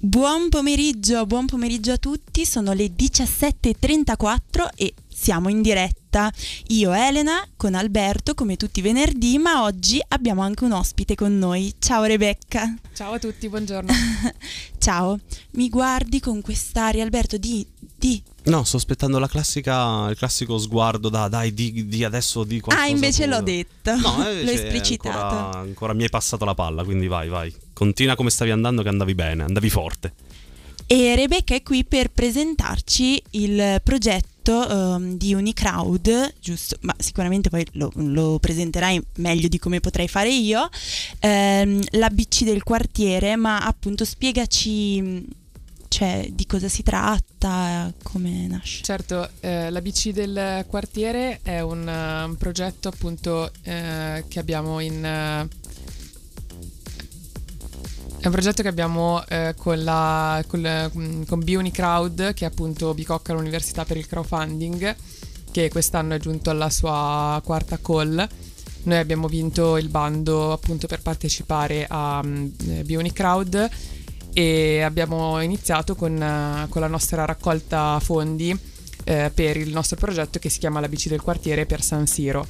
Buon pomeriggio, buon pomeriggio a tutti, sono le 17.34 e siamo in diretta. Io Elena con Alberto come tutti i venerdì, ma oggi abbiamo anche un ospite con noi. Ciao Rebecca. Ciao a tutti, buongiorno. Ciao, mi guardi con quest'aria Alberto di... di No, sto aspettando la classica, il classico sguardo da dai, di, di adesso di qualcosa. Ah, invece tu. l'ho detto. No, l'ho esplicitato. Ancora, ancora mi hai passato la palla, quindi vai, vai. Continua come stavi andando che andavi bene, andavi forte. E Rebecca è qui per presentarci il progetto um, di Unicrowd, giusto? Ma sicuramente poi lo, lo, presenterai meglio di come potrei fare io. Um, L'ABC del quartiere, ma appunto spiegaci cioè, di cosa si tratta, come nasce. Certo, eh, l'ABC del quartiere è un, uh, un progetto appunto eh, che abbiamo in... È un progetto che abbiamo eh, con, la, con, con BUniCrowd, che è appunto Bicocca l'Università per il Crowdfunding, che quest'anno è giunto alla sua quarta call. Noi abbiamo vinto il bando appunto per partecipare a um, BUniCrowd e abbiamo iniziato con, uh, con la nostra raccolta fondi eh, per il nostro progetto che si chiama La bici del quartiere per San Siro.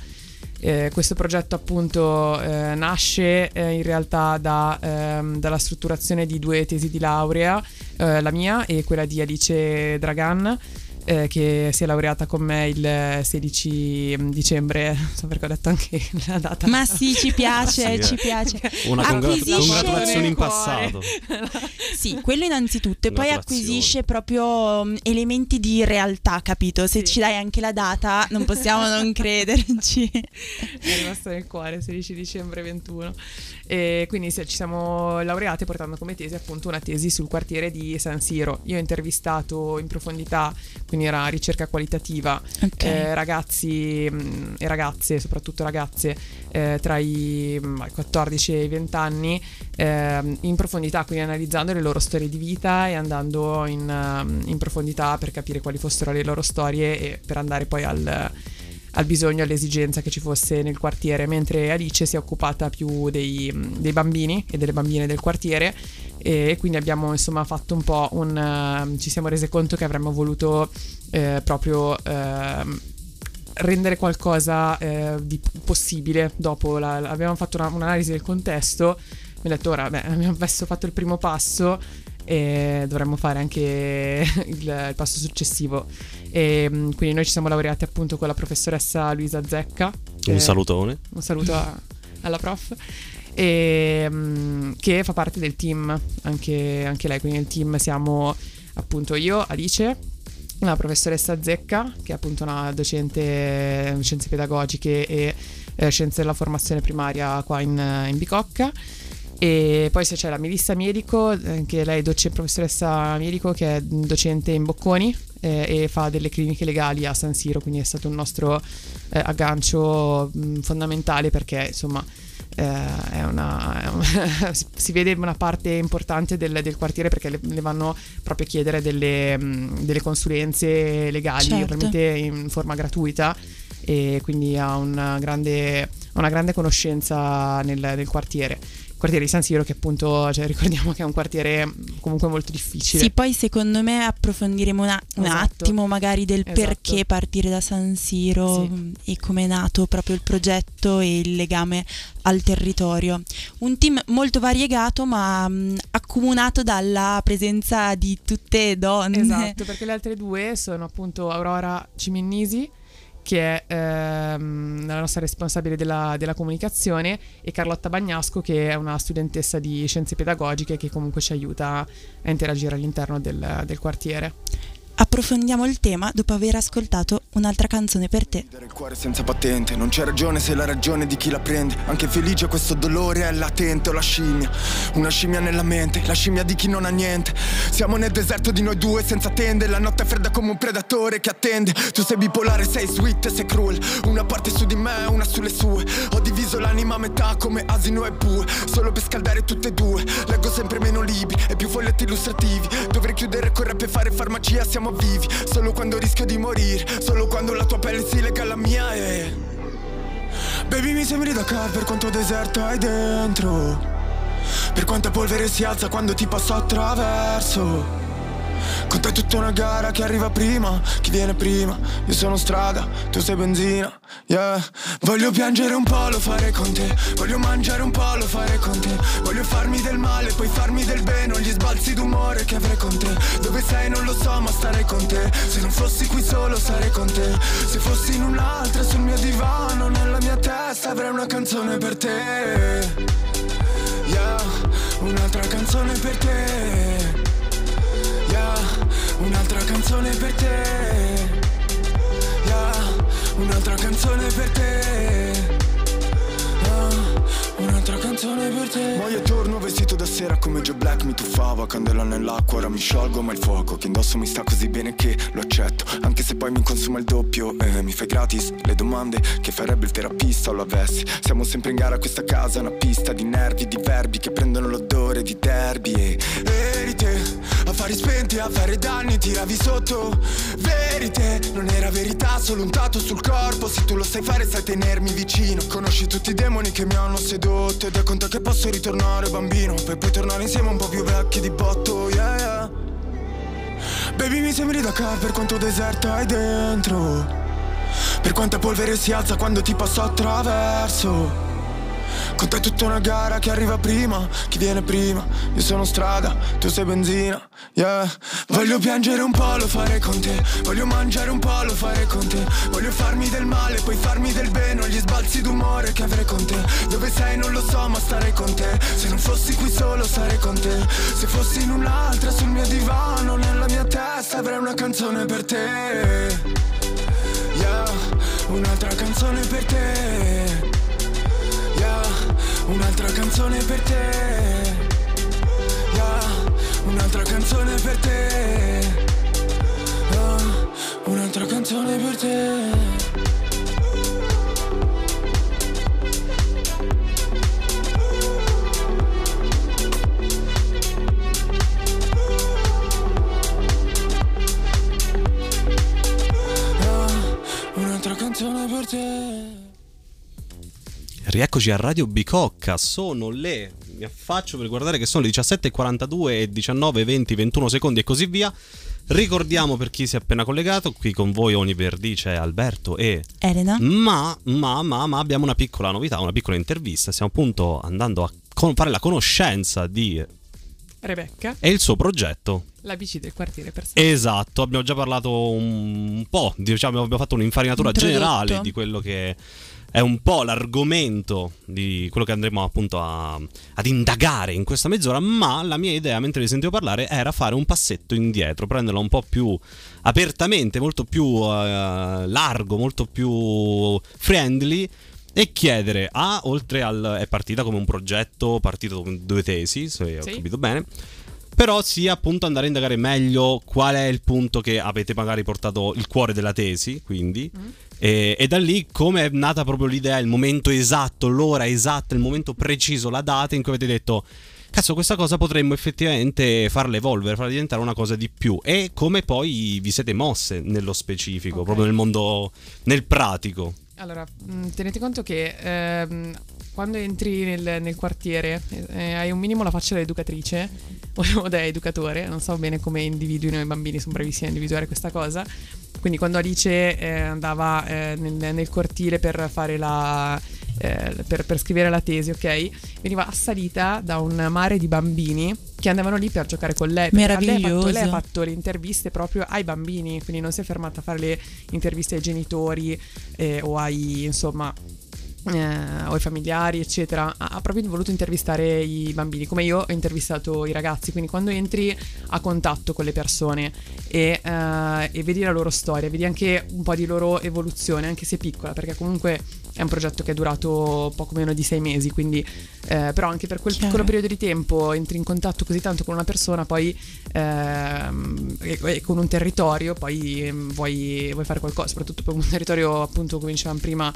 Eh, questo progetto appunto eh, nasce eh, in realtà da, ehm, dalla strutturazione di due tesi di laurea, eh, la mia e quella di Alice Dragan eh, che si è laureata con me il 16 dicembre, non so perché ho detto anche la data. Ma sì, ci piace, sì, ci eh. piace. Una Acquisisce... congratulazione in passato. sì, quello innanzitutto, e poi acquisisce proprio um, elementi di realtà, capito? Se sì. ci dai anche la data non possiamo non crederci. È rimasto nel cuore, 16 dicembre 21. E quindi sì, ci siamo laureate portando come tesi appunto una tesi sul quartiere di San Siro. Io ho intervistato in profondità, quindi era ricerca qualitativa, okay. eh, ragazzi mh, mm, e ragazze, soprattutto ragazze eh, tra i mh, 14 e i 20 anni, eh, in profondità, quindi analizzando le loro storie di vita e andando in, uh, in profondità per capire quali fossero le loro storie e per andare poi al al bisogno, all'esigenza che ci fosse nel quartiere, mentre Alice si è occupata più dei, dei bambini e delle bambine del quartiere e quindi abbiamo insomma fatto un po' un... Uh, ci siamo rese conto che avremmo voluto eh, proprio... Uh, rendere qualcosa eh, di possibile dopo la, abbiamo fatto una, un'analisi del contesto mi ho detto ora beh, abbiamo adesso fatto il primo passo e dovremmo fare anche il, il passo successivo. E, mm, quindi noi ci siamo laureati appunto con la professoressa Luisa Zecca. Un salutone. Un saluto a, alla prof. E, mm, che fa parte del team, anche, anche lei, quindi nel team siamo appunto io, Alice, la professoressa Zecca, che è appunto una docente in scienze pedagogiche e eh, scienze della formazione primaria qua in, in Bicocca e poi c'è la Melissa Medico, eh, che lei è professoressa Medico, che è docente in Bocconi eh, e fa delle cliniche legali a San Siro, quindi è stato un nostro eh, aggancio mh, fondamentale perché insomma eh, è una, si vede una parte importante del, del quartiere perché le, le, vanno proprio a chiedere delle, delle consulenze legali, certo. ovviamente in forma gratuita e quindi ha una grande, una grande conoscenza nel, nel quartiere quartiere di San Siro che appunto cioè, ricordiamo che è un quartiere comunque molto difficile. Sì, poi secondo me approfondiremo una, un esatto. attimo magari del esatto. perché partire da San Siro sì. e come è nato proprio il progetto e il legame al territorio. Un team molto variegato ma mh, accomunato dalla presenza di tutte donne. Esatto, perché le altre due sono appunto Aurora Ciminnisi che è ehm, la nostra responsabile della, della, comunicazione, e Carlotta Bagnasco, che è una studentessa di scienze pedagogiche che comunque ci aiuta a interagire all'interno del, del quartiere. Approfondiamo il tema dopo aver ascoltato un'altra canzone per te. Il cuore senza patente, non c'è ragione se la ragione di chi la prende. Anche felice questo dolore è latente, o la scimmia. Una scimmia nella mente, la scimmia di chi non ha niente. Siamo nel deserto di noi due senza tende. La notte è fredda come un predatore che attende. Tu sei bipolare, sei sweet, sei cruel. Una parte su di me, una sulle sue. Ho diviso l'anima a metà come asino e bue. Solo per scaldare tutte e due. Leggo sempre meno libri e più foglietti illustrativi. Dovrei chiudere con rap fare farmacia, siamo siamo vivi Solo quando rischio di morire Solo quando la tua pelle si lega alla mia e Baby mi sembri da car per quanto deserto hai dentro. Per quanta polvere si alza quando ti passo attraverso con te è tutta una gara che arriva prima, chi viene prima. Io sono strada, tu sei benzina, yeah. Voglio piangere un po', lo fare con te. Voglio mangiare un po', lo fare con te. Voglio farmi del male, poi farmi del bene. Ho gli sbalzi d'umore che avrei con te. Dove sei non lo so, ma starei con te. Se non fossi qui solo sarei con te. Se fossi in un'altra sul mio divano, nella mia testa avrei una canzone per te. Yeah, un'altra canzone per te canzone per te. Yeah, un'altra canzone per te. Un'altra canzone per te Ma io torno vestito da sera come Joe Black mi tuffava Candela nell'acqua, ora mi sciolgo ma il fuoco Che indosso mi sta così bene che lo accetto Anche se poi mi consuma il doppio eh, Mi fai gratis le domande che farebbe il terapista o lo avessi Siamo sempre in gara questa casa Una pista di nervi, di verbi Che prendono l'odore di derby E eri te, affari spenti, a fare danni Tiravi sotto, verite. Non era verità, solo un tato sul corpo. Se tu lo sai fare sai tenermi vicino. Conosci tutti i demoni che mi hanno sedotto. Ed è con te che posso ritornare bambino. Per poi tornare insieme un po' più vecchi di botto, yeah, yeah. Baby mi sembri da car per quanto deserta hai dentro. Per quanta polvere si alza quando ti passo attraverso con te è tutta una gara che arriva prima, chi viene prima. Io sono strada, tu sei benzina, yeah. Voglio piangere un po', lo fare con te. Voglio mangiare un po', lo fare con te. Voglio farmi del male, poi farmi del bene. Ho gli sbalzi d'umore che avrei con te. Dove sei non lo so, ma starei con te. Se non fossi qui solo sarei con te. Se fossi in un'altra sul mio divano, nella mia testa avrei una canzone per te. Yeah, un'altra canzone per te un'altra canzone per te. Yeah, un'altra canzone per te. Yeah, un'altra canzone per te. un'altra canzone per te. Rieccoci a Radio Bicocca, sono le, mi affaccio per guardare che sono le 17.42 e 19, 20, 21 secondi e così via. Ricordiamo per chi si è appena collegato, qui con voi ogni venerdì c'è Alberto e Elena. Ma, ma, ma, ma abbiamo una piccola novità, una piccola intervista. Stiamo appunto andando a fare la conoscenza di Rebecca e il suo progetto. La bici del quartiere per sé. Esatto, abbiamo già parlato un, po', diciamo, abbiamo fatto un'infarinatura generale di quello che è un po' l'argomento di quello che andremo appunto a, ad indagare in questa mezz'ora, ma la mia idea mentre vi sentivo parlare era fare un passetto indietro, prenderla un po' più apertamente, molto più uh, largo, molto più friendly e chiedere a, oltre al... è partita come un progetto, partito con due tesi, se sì. ho capito bene, però sia appunto andare a indagare meglio qual è il punto che avete magari portato il cuore della tesi, quindi... Mm e, e, da lì come è nata proprio l'idea, il momento esatto, l'ora esatta, il momento preciso, la data in cui avete detto cazzo questa cosa potremmo effettivamente farla evolvere, farla diventare una cosa di più e come poi vi siete mosse nello specifico, okay. proprio nel mondo, nel pratico. Allora, mm, tenete conto che ehm, quando entri nel, nel quartiere eh, hai un minimo la faccia da educatrice o da educatore, non so bene come individuino i bambini, sono bravissimi a individuare questa cosa, quindi quando Alice eh, andava eh, nel, nel, cortile per fare la. Eh, per, per, scrivere la tesi, ok? Veniva assalita da un mare di bambini che andavano lì per giocare con lei. Meraviglioso. Lei ha, fatto, lei ha fatto le interviste proprio ai bambini, quindi non si è fermata a fare le interviste ai genitori eh, o ai insomma eh, o i familiari, eccetera, ha proprio voluto intervistare i bambini, come io ho intervistato i ragazzi, quindi quando entri a contatto con le persone e, eh, e vedi la loro storia, vedi anche un po' di loro evoluzione, anche se piccola, perché comunque è un progetto che è durato poco meno di sei mesi, quindi eh, però anche per quel Chiaro. piccolo periodo di tempo entri in contatto così tanto con una persona, poi ehm, e, e, con un territorio, poi ehm, vuoi, vuoi, fare qualcosa, soprattutto per un territorio appunto come dicevamo prima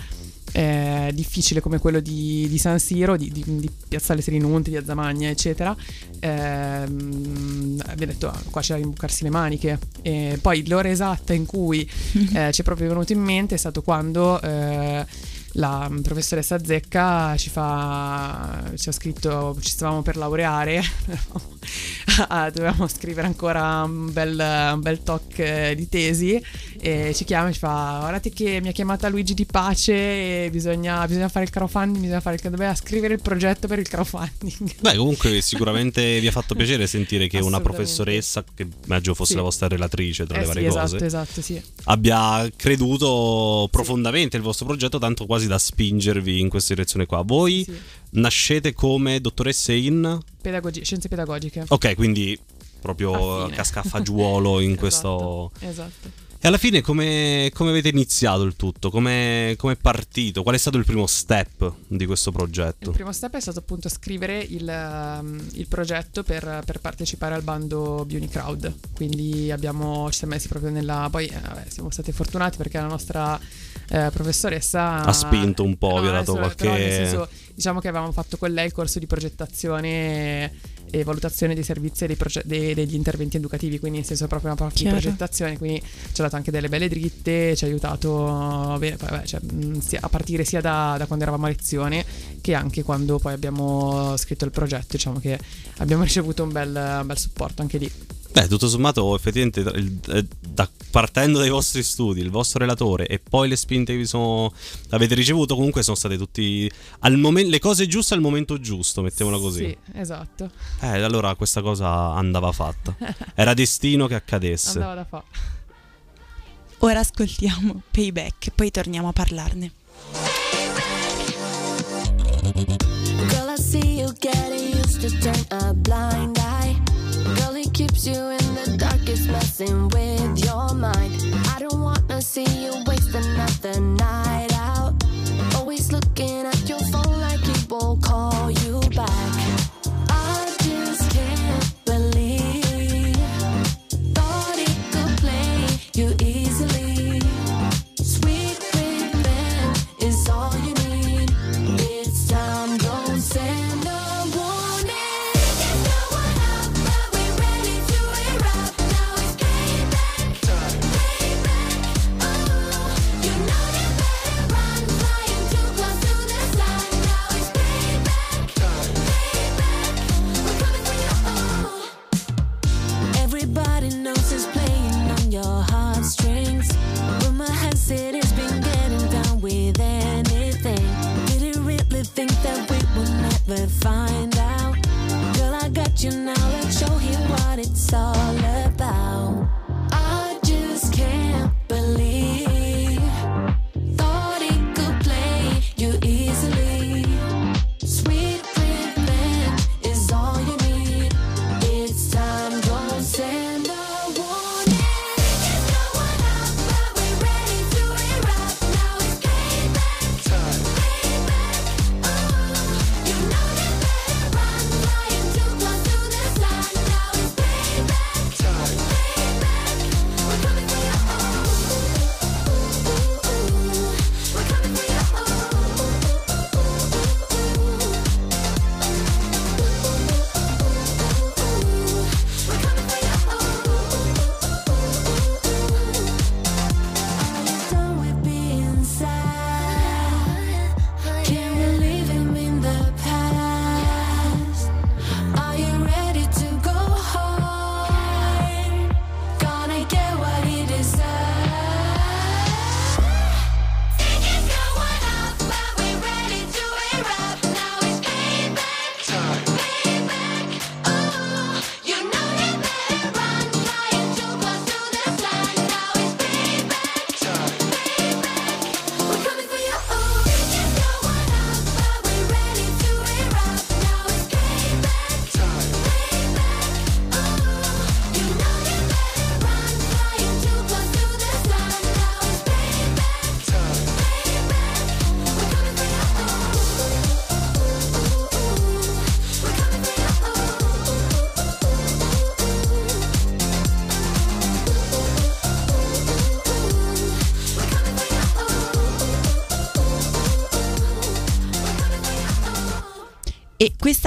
eh, difficile come quello di, di San Siro, di, di, di, Piazzale Serinunte, di Azzamagna, eccetera. Eh, abbiamo detto ah, qua c'è da imboccarsi le maniche. E poi l'ora esatta in cui eh, ci è proprio venuto in mente è stato quando eh, la professoressa Zecca ci fa ci ha scritto ci stavamo per laureare ah, dovevamo scrivere ancora un bel, un bel talk eh, di tesi e ci chiama e ci fa guardate che mi ha chiamata Luigi di Pace e bisogna, bisogna fare il crowdfunding bisogna fare il doveva scrivere il progetto per il crowdfunding. Beh comunque sicuramente vi ha fatto piacere sentire che una professoressa che immagino fosse sì. la vostra relatrice tra eh le varie sì, esatto, cose esatto, sì. abbia creduto profondamente il vostro progetto tanto quasi da spingervi in questa direzione qua. Voi nascete come dottoresse in? Pedagogi- scienze pedagogiche. Ok quindi proprio casca a fagiolo in esatto, questo esatto e alla fine come, come avete iniziato il tutto? Come è partito? Qual è stato il primo step di questo progetto? Il primo step è stato appunto scrivere il, um, il progetto per, per, partecipare al bando Bunicrowd. Quindi abbiamo, ci siamo messi proprio nella... Poi eh, vabbè, siamo stati fortunati perché la nostra eh, professoressa... Ha spinto un po', no, vi ha dato qualche... Però nel senso, diciamo che avevamo fatto con lei il corso di progettazione e valutazione dei servizi e dei proge- dei, degli interventi educativi, quindi nel senso proprio una parte Chiaro. di progettazione, quindi ci ha dato anche delle belle dritte, ci ha aiutato bene, vabbè, cioè, a partire sia da, da, quando eravamo a lezione che anche quando poi abbiamo scritto il progetto, diciamo che abbiamo ricevuto un bel, un bel supporto anche lì. Beh, tutto sommato, effettivamente, il, eh, da, partendo dai vostri studi, il vostro relatore e poi le spinte che vi sono, avete ricevuto, comunque sono state tutti al momen- le cose giuste al momento giusto, mettiamola così. Sì, esatto. Eh, allora questa cosa andava fatta. Era destino che accadesse. Andava da fa. Ora ascoltiamo Payback, poi torniamo a parlarne. Girl, I see you getting used to turn a blind. Keeps you in the darkest, messing with your mind. I don't wanna see you waste another night out. Always looking at your phone like it won't call you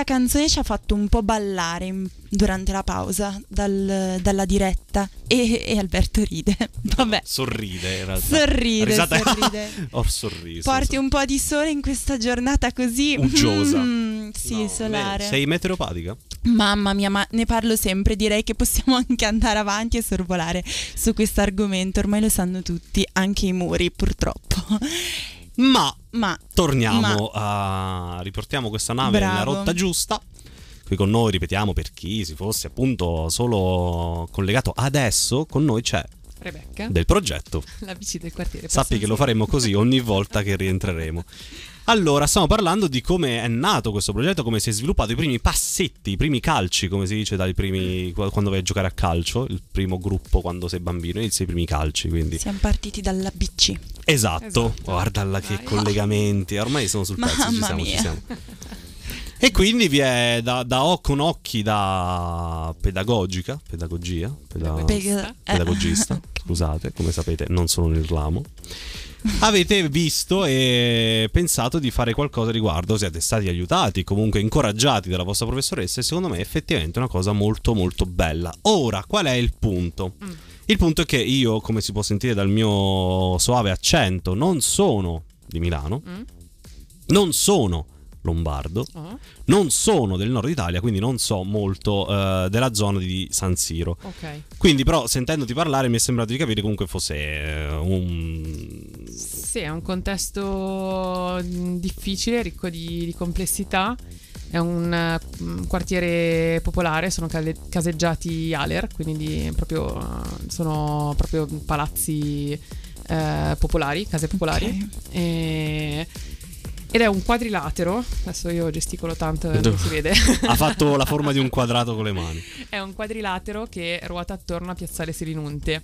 canzone ci ha fatto un po' ballare in, durante la pausa dal, dalla diretta e, e, Alberto ride. Vabbè. Sorride in realtà. Sorride, Risata... sorride. Ho sorriso. Porti un po' di sole in questa giornata così uggiosa. Mm, sì, no, solare. Beh, sei meteoropatica? Mamma mia, ma ne parlo sempre. Direi che possiamo anche andare avanti e sorvolare su questo argomento. Ormai lo sanno tutti, anche i muri, purtroppo. Ma, ma torniamo ma. a. riportiamo questa nave Bravo. nella rotta giusta. Qui con noi, ripetiamo, per chi si fosse appunto solo collegato adesso, con noi c'è Rebecca del progetto. La bici del quartiere. Sappi che lo faremo così ogni volta che rientreremo. Allora, stiamo parlando di come è nato questo progetto, come si è sviluppato, i primi passetti, i primi calci, come si dice dai primi quando vai a giocare a calcio, il primo gruppo quando sei bambino, inizi i primi calci, quindi. Siamo partiti dalla BC. Esatto, esatto. guardala che Vai. collegamenti, ormai sono sul pezzo, ci siamo, ci siamo. E quindi vi è da, da con occhi da pedagogica, pedagogia, peda- pedagogista, pedagogista scusate, come sapete non sono nel ramo avete visto e pensato di fare qualcosa riguardo, siete stati aiutati, comunque incoraggiati dalla vostra professoressa e secondo me è effettivamente una cosa molto molto bella. Ora, qual è il punto? Mm. Il punto è che io, come si può sentire dal mio soave accento, non sono di Milano, mm. non sono lombardo. Uh-huh. Non sono del nord Italia, quindi non so molto uh, della zona di San Siro. Okay. Quindi, però, sentendoti parlare, mi è sembrato di capire comunque fosse uh, un. Sì, è un contesto mm, difficile, ricco di, di complessità. È un uh, quartiere popolare, sono caseggiati Aler, quindi proprio, sono proprio palazzi popolari, case popolari. Okay. E ed è un quadrilatero, adesso io gesticolo tanto, non si vede. ha fatto la forma di un quadrato con le mani. È un quadrilatero che ruota attorno a Piazzale Selinunte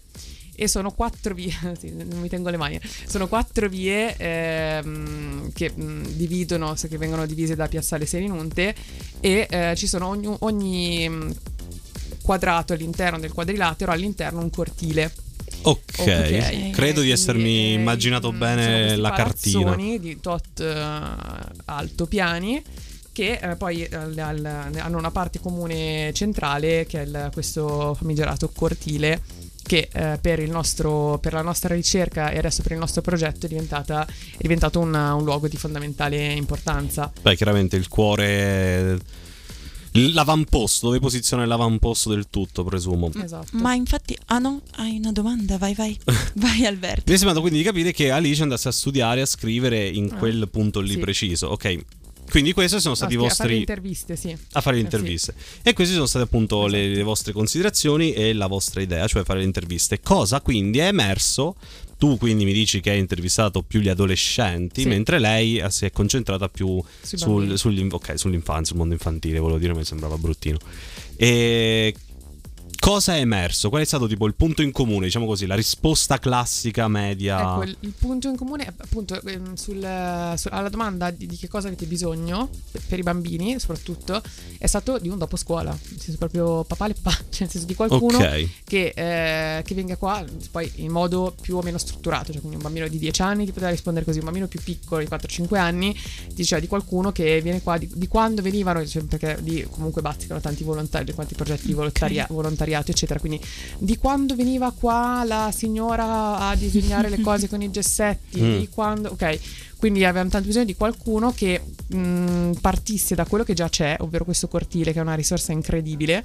e sono quattro vie, sì, non mi tengo le mani, sono quattro vie ehm, che mh, mm, dividono, che vengono divise da Piazzale Selinunte e eh, ci sono ogni, ogni mm, quadrato all'interno del quadrilatero, all'interno un cortile. Ok, okay. credo di essermi immaginato bene la cartina. di tot uh, alto piani che eh, poi eh, al, hanno una parte comune centrale che è il, questo famigerato cortile che eh, per, nostro, per, la nostra ricerca e adesso per il nostro progetto è, è diventato una, un luogo di fondamentale importanza. Beh, chiaramente il cuore l'avamposto, dove posiziona l'avamposto del tutto, presumo. Esatto. Ma infatti, ah no, hai una domanda, vai, vai, vai Alberto. Mi è sembrato quindi di capire che Alice andasse a studiare, a scrivere in ah. quel punto lì sì. preciso, ok. Quindi queste sono stati i vostri... A fare interviste, sì. A fare le interviste. Eh, sì. E queste sono state appunto esatto. le, le, vostre considerazioni e la vostra idea, cioè fare le interviste. Cosa quindi è emerso tu quindi mi dici che hai intervistato più gli adolescenti, sì. mentre lei si è concentrata più sul, sugli, okay, sull'infanzia, sul mondo infantile, volevo dire, mi sembrava bruttino. E Cosa è emerso? Qual è stato tipo il punto in comune, diciamo così, la risposta classica media? Ecco, il, il punto in comune appunto ehm, sul, su, alla domanda di, di, che cosa avete bisogno per, per, i bambini, soprattutto, è stato di un dopo scuola, nel senso proprio papà le pa, cioè nel senso di qualcuno okay. che, eh, che, venga qua poi in modo più o meno strutturato, cioè quindi un bambino di 10 anni ti poteva rispondere così, un bambino più piccolo di 4-5 anni diceva di qualcuno che viene qua, di, di quando venivano, cioè, perché lì comunque bazzicano tanti volontari, quanti progetti di okay. volontariato volontariato, eccetera. Quindi di quando veniva qua la signora a disegnare le cose con i gessetti, mm. di quando... Ok, quindi avevamo tanto bisogno di qualcuno che mh, partisse da quello che già c'è, ovvero questo cortile che è una risorsa incredibile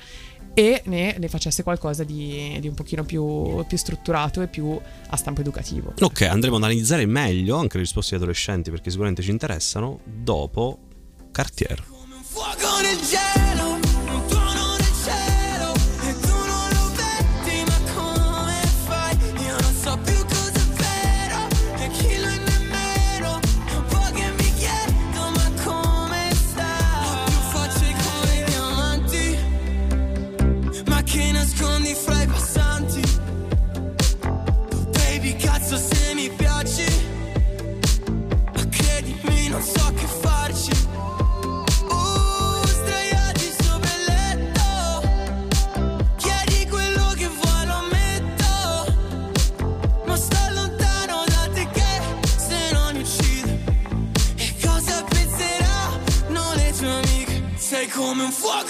e ne, ne facesse qualcosa di, di un pochino più, più, strutturato e più a stampo educativo. Ok, andremo ad analizzare meglio anche le risposte agli adolescenti perché sicuramente ci interessano dopo Cartier. Come un fuoco nel cielo come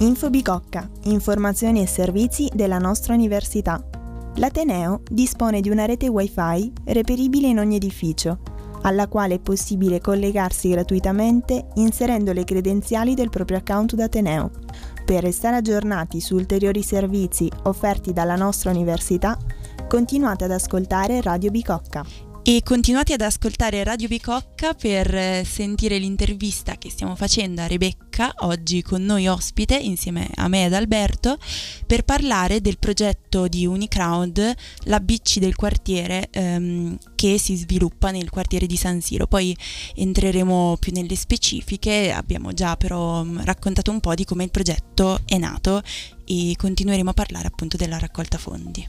Info Bicocca, informazioni e servizi della nostra università. L'Ateneo dispone di una rete Wi-Fi reperibile in ogni edificio, alla quale è possibile collegarsi gratuitamente inserendo le credenziali del proprio account d'Ateneo. Per restare aggiornati su ulteriori servizi offerti dalla nostra università, continuate ad ascoltare Radio Bicocca. E continuate ad ascoltare Radio Bicocca per eh, sentire l'intervista che stiamo facendo a Rebecca, oggi con noi ospite insieme a me ed Alberto, per parlare del progetto di Unicrowd, la BC del quartiere, ehm, che si sviluppa nel quartiere di San Siro. Poi entreremo più nelle specifiche, abbiamo già però mh, raccontato un po' di come il progetto è nato e continueremo a parlare appunto della raccolta fondi.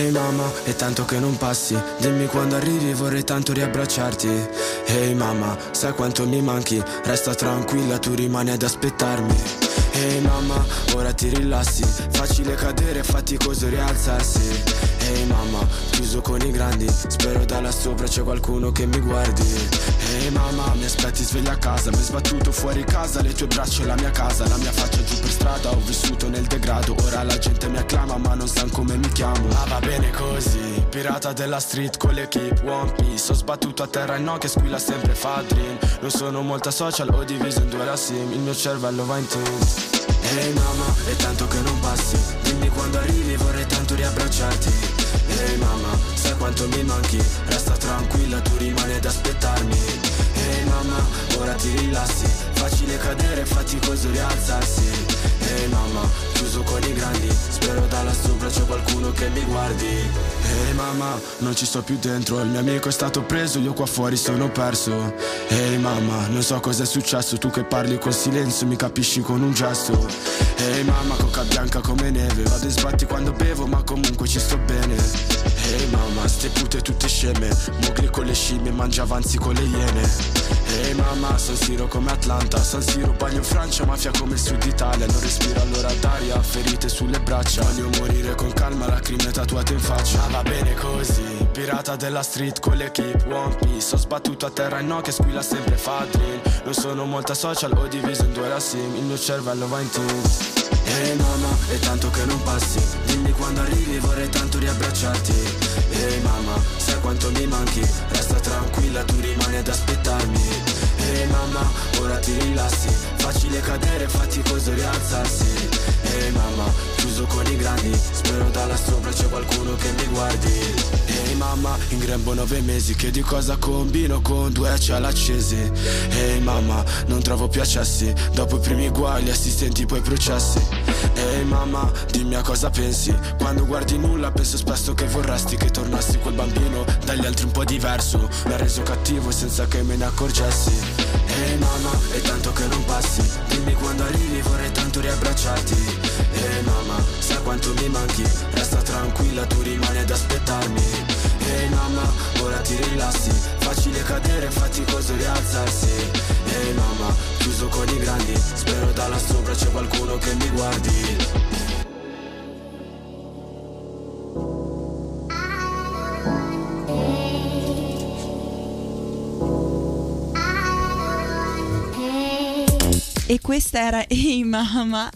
Ehi hey mamma, è tanto che non passi. Dimmi quando arrivi, vorrei tanto riabbracciarti. Ehi mamma, sai quanto mi manchi? Resta tranquilla, tu rimani ad aspettarmi. Ehi hey mamma, ora ti rilassi. Facile cadere, faticoso rialzarsi. Ehi mamma, chiuso con i grandi. Spero da là sopra c'è qualcuno che mi guardi. Ehi mamma, mi aspetti sveglia a casa. Mi hai sbattuto fuori casa, le tue braccia e la mia casa. La mia faccia giù per strada, ho vissuto nel degrado. Ora la gente mi acclama ma non sa come mi chiamo. Ah va bene così, pirata della street con l'equipe One Piece. Ho sbattuto a terra il no che squilla sempre fa dream. Non sono molta social, ho diviso in due la sim. Il mio cervello va in tilt Ehi hey mamma, è tanto che non passi. Dimmi quando arrivi, vorrei tanto riabbracciarti. Ehi hey mamma, sai quanto mi manchi? Resta tranquilla, tu rimani ad aspettarmi. Ehi hey mamma, ora ti rilassi Facile cadere, faticoso rialzarsi. Ehi mamma, chiuso con i grandi. Spero da là sopra c'è qualcuno che mi guardi. Ehi mamma, non ci sto più dentro. Il mio amico è stato preso, io qua fuori sono perso. Ehi mamma, non so cosa è successo. Tu che parli col silenzio, mi capisci con un gesto. Ehi mamma, coca bianca come neve. Vado in sbatti quando bevo, ma comunque ci sto bene. Ehi mamma, ste pute tutte sceme. Mogli con le scimmie, mangia avanzi con le iene. Ehi mamma, San Siro come Atlanta San Siro bagno in Francia, mafia come il sud Italia. Non respiro allora d'aria, ferite sulle braccia. Bagno morire con calma, lacrime tatuate in faccia. Ma va bene così, pirata della street con l'equipe One Piece. Ho sbattuto a terra il no che squilla sempre fa drill Non sono molta social, ho diviso in due la sim. Il mio cervello va in teams Ehi hey mamma, è tanto che non passi. Dimmi quando arrivi, vorrei tanto riabbracciarti. Ehi hey mamma, sai quanto mi manchi? Resta tranquilla, tu rimani ad aspettarmi mamma, ora ti rilassi. Facile cadere, faticoso rialzarsi Ehi hey mamma, chiuso con i grandi. Spero da là sopra c'è qualcuno che mi guardi. Ehi hey mamma, in grembo nove mesi Che di cosa combino con due cieli accesi? Ehi mamma, non trovo più accessi. Dopo i primi guai, gli assistenti poi processi. Ehi mamma, dimmi a cosa pensi. Quando guardi nulla penso spesso che vorresti Che tornassi quel bambino. Dagli altri un po' diverso Mi ha reso cattivo senza che me ne accorgessi. Ehi mamma, è tanto che non passi. Dimmi quando arrivi vorrei tanto riabbracciarti Ehi hey mamma, sai quanto mi manchi? Resta tranquilla, tu rimani ad aspettarmi. Ehi hey mamma, ora ti rilassi. Facile cadere, faticoso rialzarsi. Ehi hey mamma, chiuso con i grandi. Spero da là sopra c'è qualcuno che mi guardi. E questa era Ehi mamma,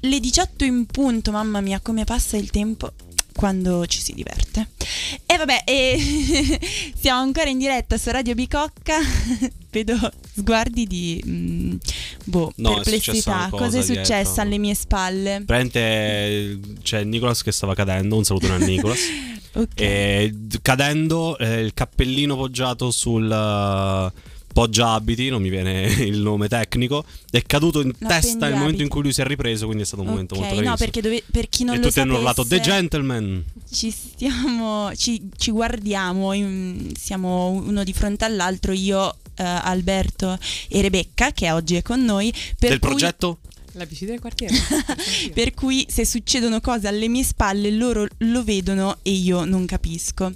le 18 in punto, mamma mia come passa il tempo quando ci si diverte. E vabbè, e siamo ancora in diretta su Radio Bicocca, vedo sguardi di mh, boh, No, è perplessità, una cosa cosa è successo dietro. alle mie spalle? Praticamente c'è Nicolas che stava cadendo, un saluto a Nicolas. Ok. d- cadendo, eh, il cappellino poggiato sul poggia abiti, non mi viene il nome tecnico, è caduto in No, testa nel momento in cui lui si è ripreso, quindi è stato un momento Ok, molto no, triste. perché dove- per chi non e lo tutti sapesse hanno urlato The Gentleman. ci stiamo ci, ci guardiamo in- siamo uno di fronte all'altro io eh, Alberto e Rebecca che oggi è con noi per Del cui, progetto? La bici del quartiere. per cui se succedono cose alle mie spalle loro lo vedono e io non capisco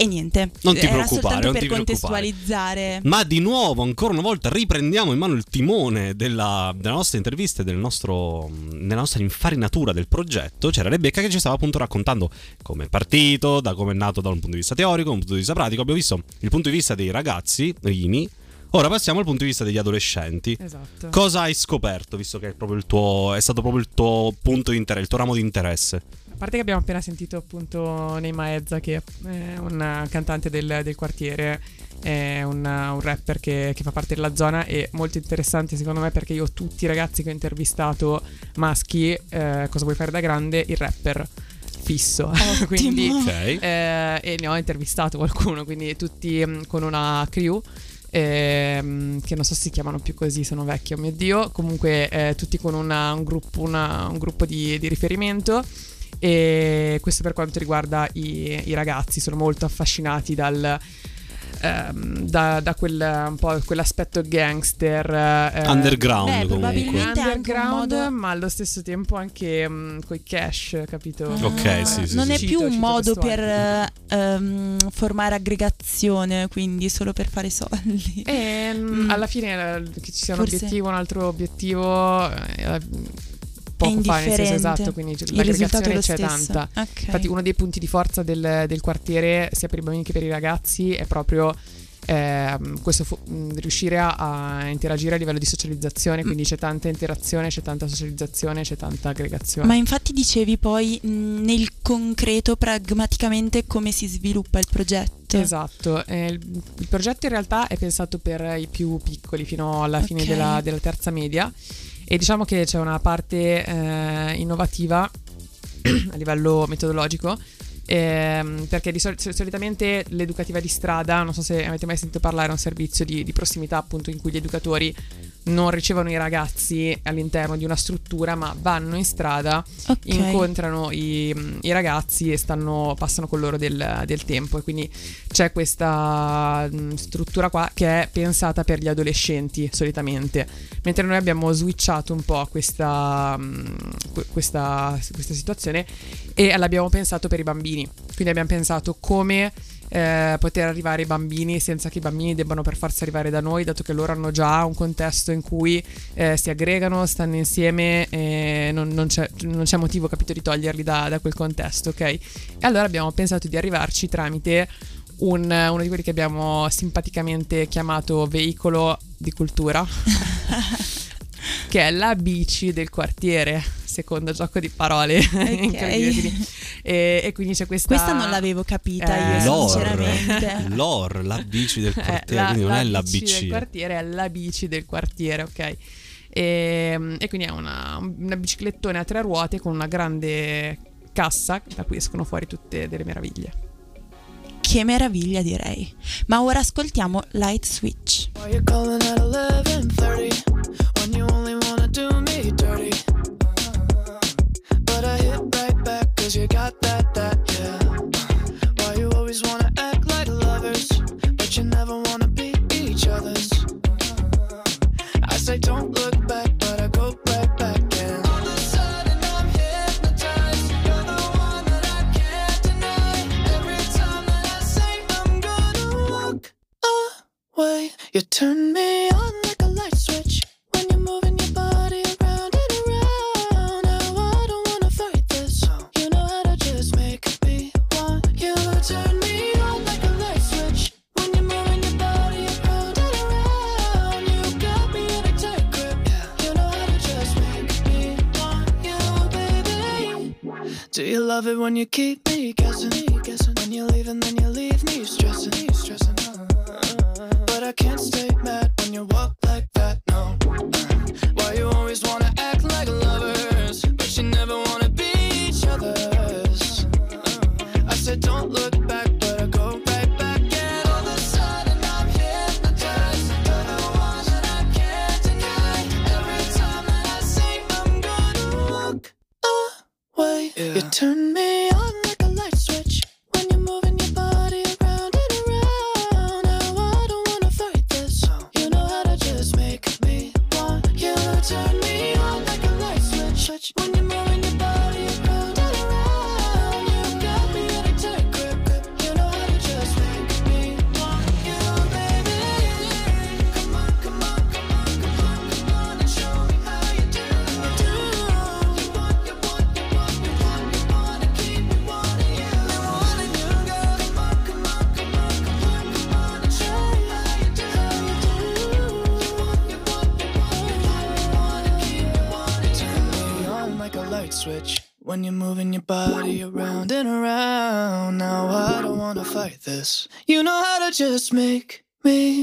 e niente Non ti era preoccupare, soltanto non per ti preoccupare. contestualizzare Ma di nuovo, ancora una volta, riprendiamo in mano il timone della, della nostra intervista e del nostro, della nostra infarinatura del progetto. C'era Rebecca che ci stava appunto raccontando come è partito, da come è nato da un punto di vista teorico, da un punto di vista pratico. Abbiamo visto il punto di vista dei ragazzi, Rini. Ora passiamo al punto di vista degli adolescenti. Esatto. Cosa hai scoperto, visto che è, proprio il tuo, è stato proprio il tuo punto di interesse, il tuo ramo di interesse? A parte che abbiamo appena sentito appunto Neima Ezza che è un cantante del, del quartiere, è un, un rapper che, che fa parte della zona e molto interessante secondo me perché io tutti i ragazzi che ho intervistato maschi, eh, cosa vuoi fare da grande? Il rapper fisso. quindi Ottimo. Ok. eh, e ne ho intervistato qualcuno, quindi tutti mm, con una crew. ehm, che non so se si chiamano più così, sono vecchi, oh mio dio. Comunque, eh, tutti con una- un gruppo, una- un gruppo di, di riferimento. E questo per quanto riguarda i, i ragazzi, sono molto affascinati dal. ehm, da, da quel, un po' quell'aspetto gangster eh, Underground beh, comunque. underground, modo- ma allo stesso tempo anche mm, coi cash, capito? Ok, Ah, sì, sì, non sì, è sì. più Cito- un cito modo per eh, ehm, formare aggregazione quindi solo per fare soldi E mm, Mm. alla fine eh, che ci sia un Forse- obiettivo, un altro obiettivo, eh, poco fa, nel senso esatto, quindi l'aggregazione c'è stesso tanta. Ok. Infatti uno dei punti di forza del, del quartiere, sia per i bambini che per i ragazzi, è proprio ehm, questo fu- riuscire a, a interagire a livello di socializzazione, quindi c'è tanta interazione, c'è tanta socializzazione, c'è tanta aggregazione. Ma infatti dicevi poi mh, nel concreto, pragmaticamente, come si sviluppa il progetto. Esatto, eh, il, il progetto in realtà è pensato per i più piccoli fino alla fine Ok. della, della terza media e diciamo che c'è una parte eh, innovativa a livello metodologico ehm, perché di sol- solitamente l'educativa di strada, non so se avete mai sentito parlare, è un servizio di, di prossimità appunto in cui gli educatori non ricevono i ragazzi all'interno di una struttura ma vanno in strada Ok. incontrano i, i ragazzi e stanno, passano con loro del, del tempo. E quindi c'è questa mh, struttura qua che è pensata per gli adolescenti solitamente. Mentre noi abbiamo switchato un po' questa, que- questa, questa situazione e l'abbiamo pensato per i bambini. Quindi abbiamo pensato come eh, poter arrivare ai bambini senza che i bambini debbano per forza arrivare da noi, dato che loro hanno già un contesto in cui eh, si aggregano, stanno insieme e non, non c'è, non c'è motivo, capito, di toglierli da, da quel contesto, ok? E allora abbiamo pensato di arrivarci tramite un- uno di quelli che abbiamo simpaticamente chiamato veicolo di cultura, che è la bici del quartiere, secondo gioco di parole incredibili. E, e quindi c'è questa... Questa non l'avevo capita Eh, io, L'or, sinceramente. l'or, la bici del Eh, quartiere, quindi non è la bici del quartiere, è la bici del quartiere, ok? E, e quindi è una, una biciclettone a tre ruote con una grande cassa da cui escono fuori tutte delle meraviglie. Che meraviglia direi. Ma ora ascoltiamo Light Switch. 'Cause you got that that yeah. Why you always wanna act like lovers, but you never wanna be each other's? I say don't look back, but I go right back and all of a sudden I'm hypnotized. You're the one that I can't deny. Every time that I say I'm gonna walk away. You turn me on like a light switch love it when you keep me guessing? guessing? When you leave and then you leave me stressing, stressing. Uh, but I can't stay mad when you walk like that. No. Uh, why you always wanna act like lovers, this. You know how to just make me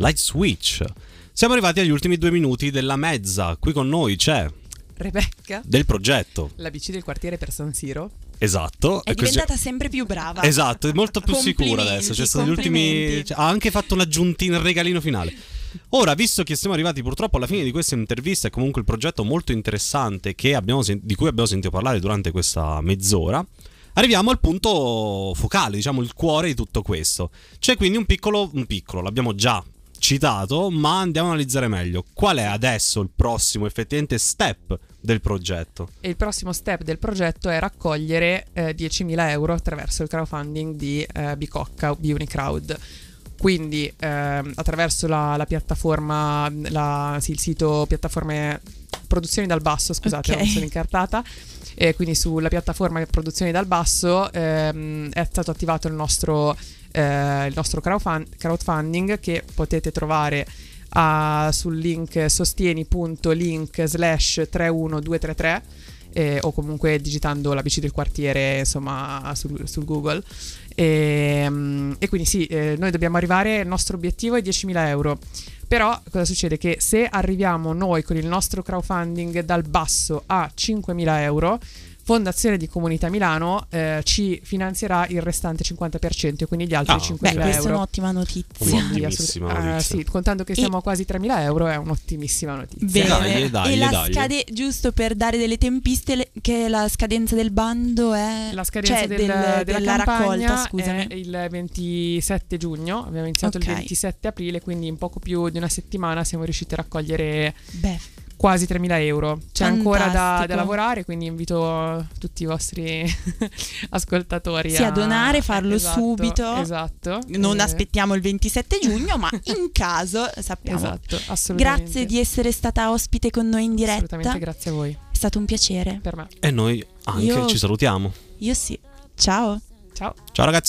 Light Switch. Siamo arrivati agli ultimi due minuti della mezza. Qui con noi c'è Rebecca, del progetto. la bici del quartiere per San Siro. Esatto. È E così- diventata sempre più brava. Esatto, è molto più sicura adesso. Cioè, sono gli ultimi. cioè, ha anche fatto un'aggiuntina, il regalino finale. Ora, visto che siamo arrivati purtroppo alla fine di questa intervista, è comunque il progetto molto interessante che abbiamo sen- di cui abbiamo sentito parlare durante questa mezz'ora. Arriviamo al punto focale, diciamo il cuore di tutto questo. C'è quindi un piccolo, un piccolo, l'abbiamo già citato, ma andiamo a analizzare meglio. Qual è adesso il prossimo effettivamente step del progetto? E il prossimo step del progetto è raccogliere eh, 10.000 euro attraverso il crowdfunding di eh, Bicocca, di Unicrowd. Quindi ehm, attraverso la, la piattaforma, la- sì, il sito piattaforme Produzioni dal Basso, scusate, Ok. non sono incartata. E quindi sulla piattaforma Produzioni dal Basso ehm, è stato attivato il nostro, eh, il nostro crowdfund- crowdfunding che potete trovare a- sul link sostieni.link slash 31233 eh, o comunque digitando la bici del quartiere insomma sul, sul Google. E, mm, e quindi sì eh, noi dobbiamo arrivare il nostro obiettivo è 10.000 euro Però cosa succede? Che se arriviamo noi con il nostro crowdfunding dal basso a 5.000 euro, Fondazione di Comunità Milano eh, ci finanzierà il restante 50% e quindi gli altri Ah, 5.000 Beh, euro. questa è un'ottima notizia. Quindi, Ottimissima assolut- eh, notizia. sì, contando che E- siamo a quasi 3.000 euro è un'ottimissima notizia. Bene, Dai, dai, e la dai. scade- giusto per dare delle tempiste, le- che la scadenza del bando è La scadenza cioè, del- del- della, della campagna raccolta, scusami. è il 27 giugno, abbiamo iniziato Ok. il 27 aprile, quindi in poco più di una settimana siamo riusciti a raccogliere Beh, quasi 3.000 euro. C'è ancora da, Fantastico. da lavorare, quindi invito tutti i vostri ascoltatori Sì, a donare, farlo esatto, subito. Esatto. non Eh, aspettiamo il 27 giugno, ma in caso sappiamo. Esatto, assolutamente. Grazie di essere stata ospite con noi in diretta. Assolutamente grazie a voi. È stato un piacere. Per me. E noi anche Io- ci salutiamo. Io sì. Ciao. Ciao. Ciao ragazzi.